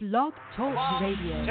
Blog Talk Radio.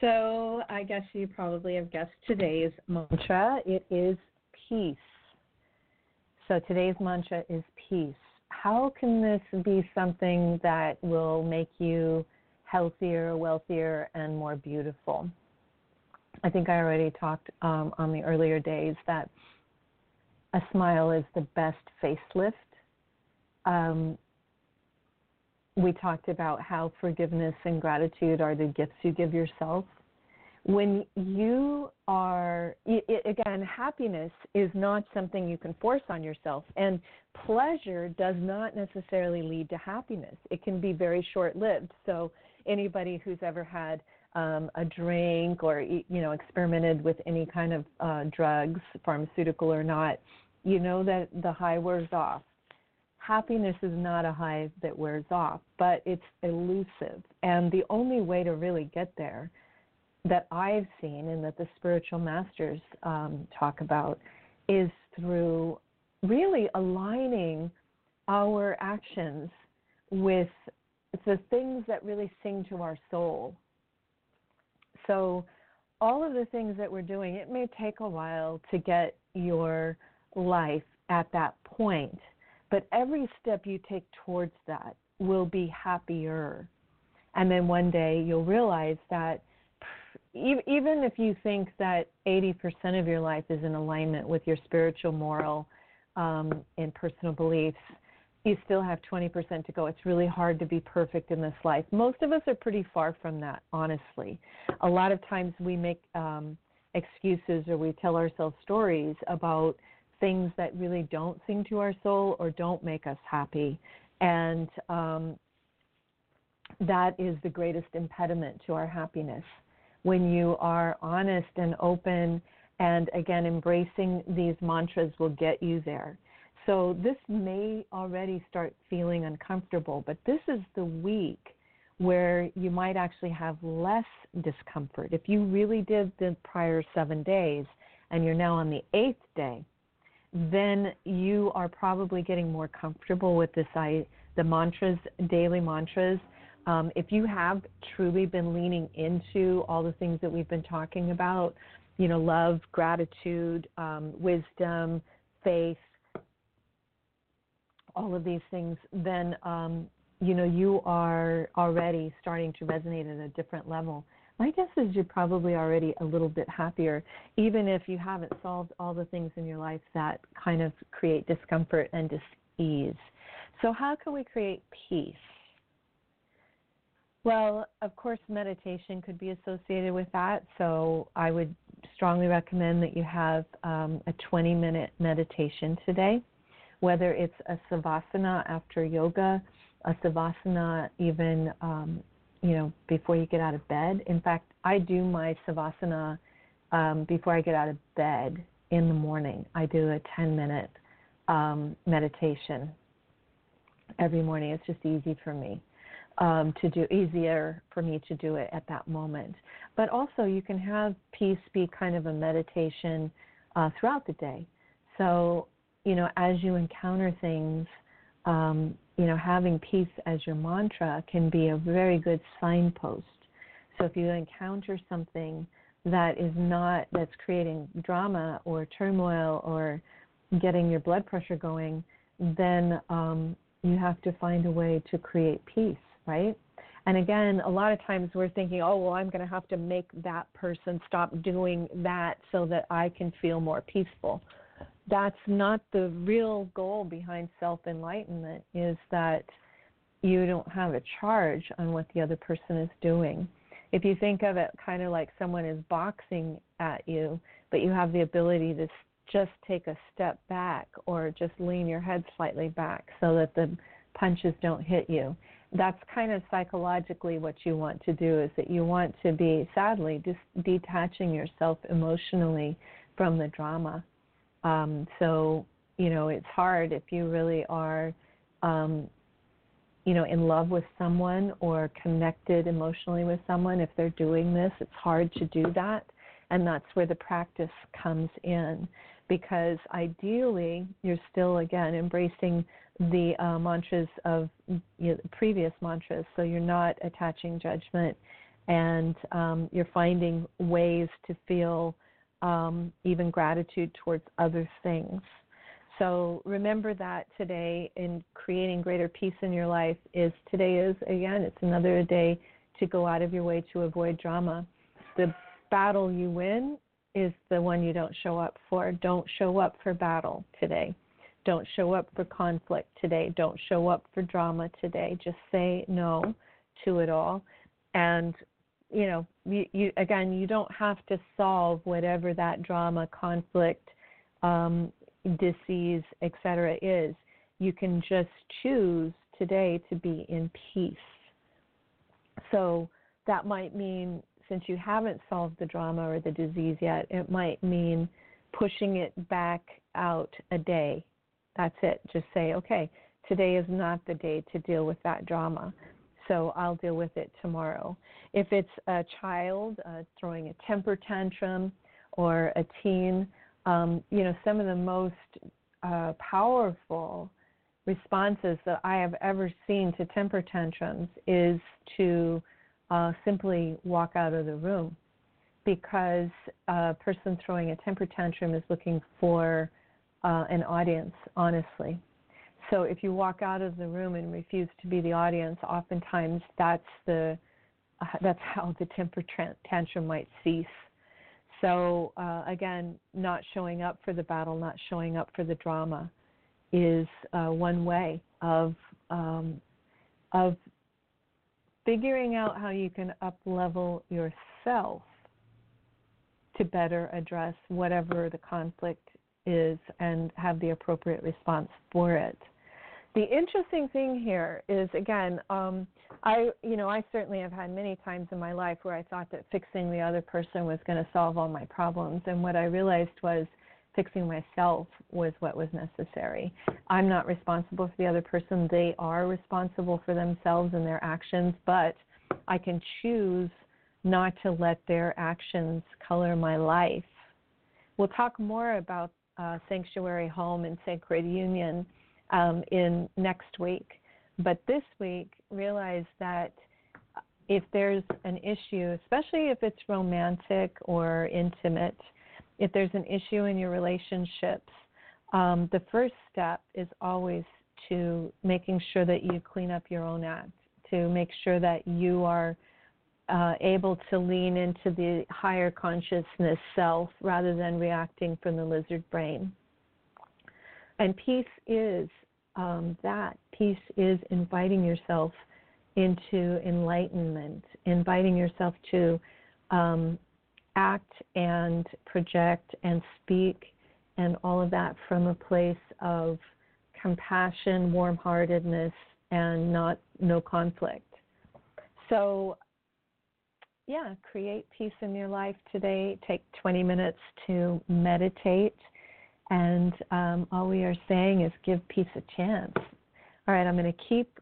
So I guess you probably have guessed today's mantra. It is peace. So today's mantra is peace. How can this be something that will make you healthier, wealthier, and more beautiful? I think I already talked um, on the earlier days that a smile is the best facelift. Um, we talked about how forgiveness and gratitude are the gifts you give yourself. When you are, i i again, happiness is not something you can force on yourself, and pleasure does not necessarily lead to happiness. It can be very short lived. So, anybody who's ever had um, a drink or, you know, experimented with any kind of uh, drugs, pharmaceutical or not, you know that the high wears off happiness is not a high that wears off, but it's elusive. And the only way to really get there that I've seen and that the spiritual masters um, talk about is through really aligning our actions with the things that really sing to our soul. So, all of the things that we're doing, it may take a while to get your life at that point but every step you take towards that will be happier. And then one day you'll realize that even if you think that 80% of your life is in alignment with your spiritual, moral, um, and personal beliefs, you still have 20% to go. It's really hard to be perfect in this life. Most of us are pretty far from that, honestly. A lot of times we make um, excuses or we tell ourselves stories about things that really don't sing to our soul or don't make us happy. And um, that is the greatest impediment to our happiness. When you are honest and open, and again, embracing these mantras will get you there. So, this may already start feeling uncomfortable, but this is the week where you might actually have less discomfort. If you really did the prior seven days and you're now on the eighth day, then you are probably getting more comfortable with this I, the mantras, daily mantras. Um, if you have truly been leaning into all the things that we've been talking about, you know, love, gratitude, um, wisdom, faith, all of these things, then um, you know you are already starting to resonate at a different level my guess is you're probably already a little bit happier, even if you haven't solved all the things in your life that kind of create discomfort and dis-ease. So, how can we create peace? Well, of course, meditation could be associated with that. So, I would strongly recommend that you have um, a 20 minute meditation today, whether it's a savasana after yoga, a savasana even um, you know, before you get out of bed. In fact, I do my savasana um, before I get out of bed in the morning. I do a 10 minute um, meditation every morning. It's just easy for me um, to do, easier for me to do it at that moment. But also, you can have peace be kind of a meditation uh, throughout the day. So, you know, as you encounter things, um, you know, having peace as your mantra can be a very good signpost. So if you encounter something that is not that's creating drama or turmoil or getting your blood pressure going, then um, you have to find a way to create peace, right? And again, a lot of times we're thinking, oh, well, I'm going to have to make that person stop doing that so that I can feel more peaceful that's not the real goal behind self enlightenment is that you don't have a charge on what the other person is doing If you think of it kind of like someone is boxing at you, but you have the ability to just take a step back or just lean your head slightly back so that the punches don't hit you. That's kind of psychologically what you want to do is that you want to be sadly just detaching yourself emotionally from the drama. Um, so, you know, it's hard if you really are um, you know, in love with someone or connected emotionally with someone, if they're doing this, it's hard to do that. And that's where the practice comes in. Because ideally you're still again embracing the uh, mantras of you know, previous mantras. So you're not attaching judgment. And um, you're finding ways to feel um, even gratitude towards other things so remember that today in creating greater peace in your life is today is again it's another day to go out of your way to avoid drama the battle you win is the one you don't show up for. Don't show up for battle today. Don't show up for conflict today. Don't show up for drama today. Just say no to it all. And you know, you, you again, you don't have to solve whatever that drama, conflict, um, disease, etc. is. You can just choose today to be in peace. So that might mean since you haven't solved the drama or the disease yet, it might mean pushing it back out a day. That's it. Just say, okay, today is not the day to deal with that drama, so I'll deal with it tomorrow. If it's a child uh, throwing a temper tantrum or a teen, um, you know, some of the most uh, powerful responses that I have ever seen to temper tantrums is to uh, simply walk out of the room because a person throwing a temper tantrum is looking for uh, an audience, honestly. So if you walk out of the room and refuse to be the audience, oftentimes that's the uh, that's how the temper tantrum might cease. So uh, again, not showing up for the battle, not showing up for the drama, is uh, one way of um, of figuring out how you can up level yourself to better address whatever the conflict is and have the appropriate response for it. The interesting thing here is again, um, I you know I certainly have had many times in my life where I thought that fixing the other person was going to solve all my problems, and what I realized was fixing myself was what was necessary. I'm not responsible for the other person. They are responsible for themselves and their actions, but I can choose not to let their actions color my life. We'll talk more about uh, sanctuary home and sacred union um, in next week. But this week, realize that if there's an issue, especially if it's romantic or intimate, if there's an issue in your relationships, um, the first step is always to making sure that you clean up your own act, to make sure that you are uh, able to lean into the higher consciousness self rather than reacting from the lizard brain. And peace is um, that. Peace is inviting yourself into enlightenment, inviting yourself to um, act and project and speak and all of that from a place of compassion, warm heartedness, and not no conflict. So yeah, create peace in your life today. Take 20 minutes to meditate. And um, all we are saying is give peace a chance. All right, I'm going to keep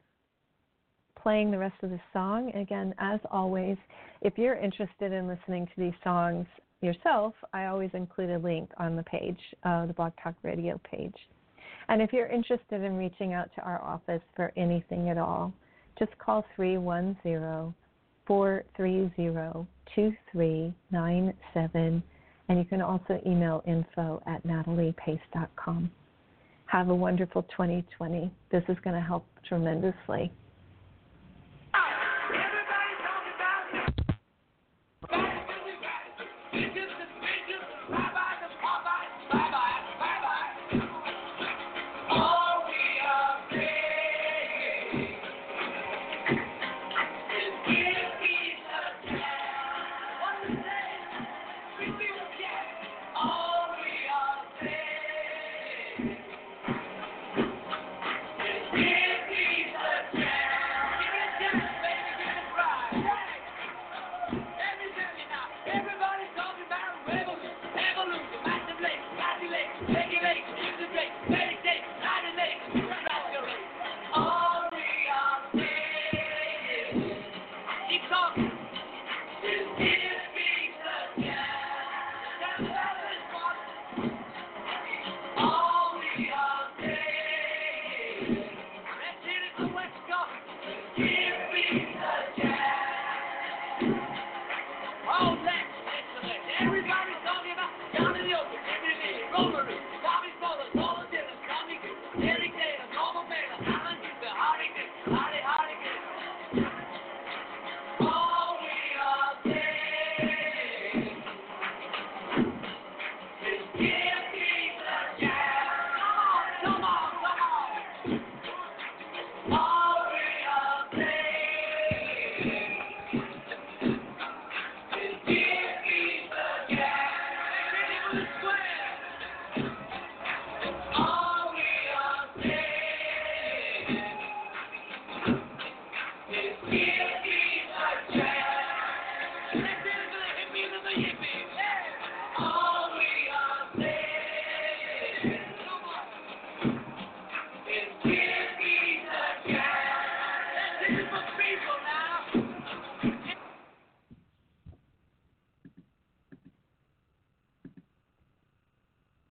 playing the rest of the song. Again, as always, if you're interested in listening to these songs yourself, I always include a link on the page, uh, the Blog Talk Radio page. And if you're interested in reaching out to our office for anything at all, just call 310 430 2397. And you can also email info at nataliepace.com. Have a wonderful 2020. This is going to help tremendously.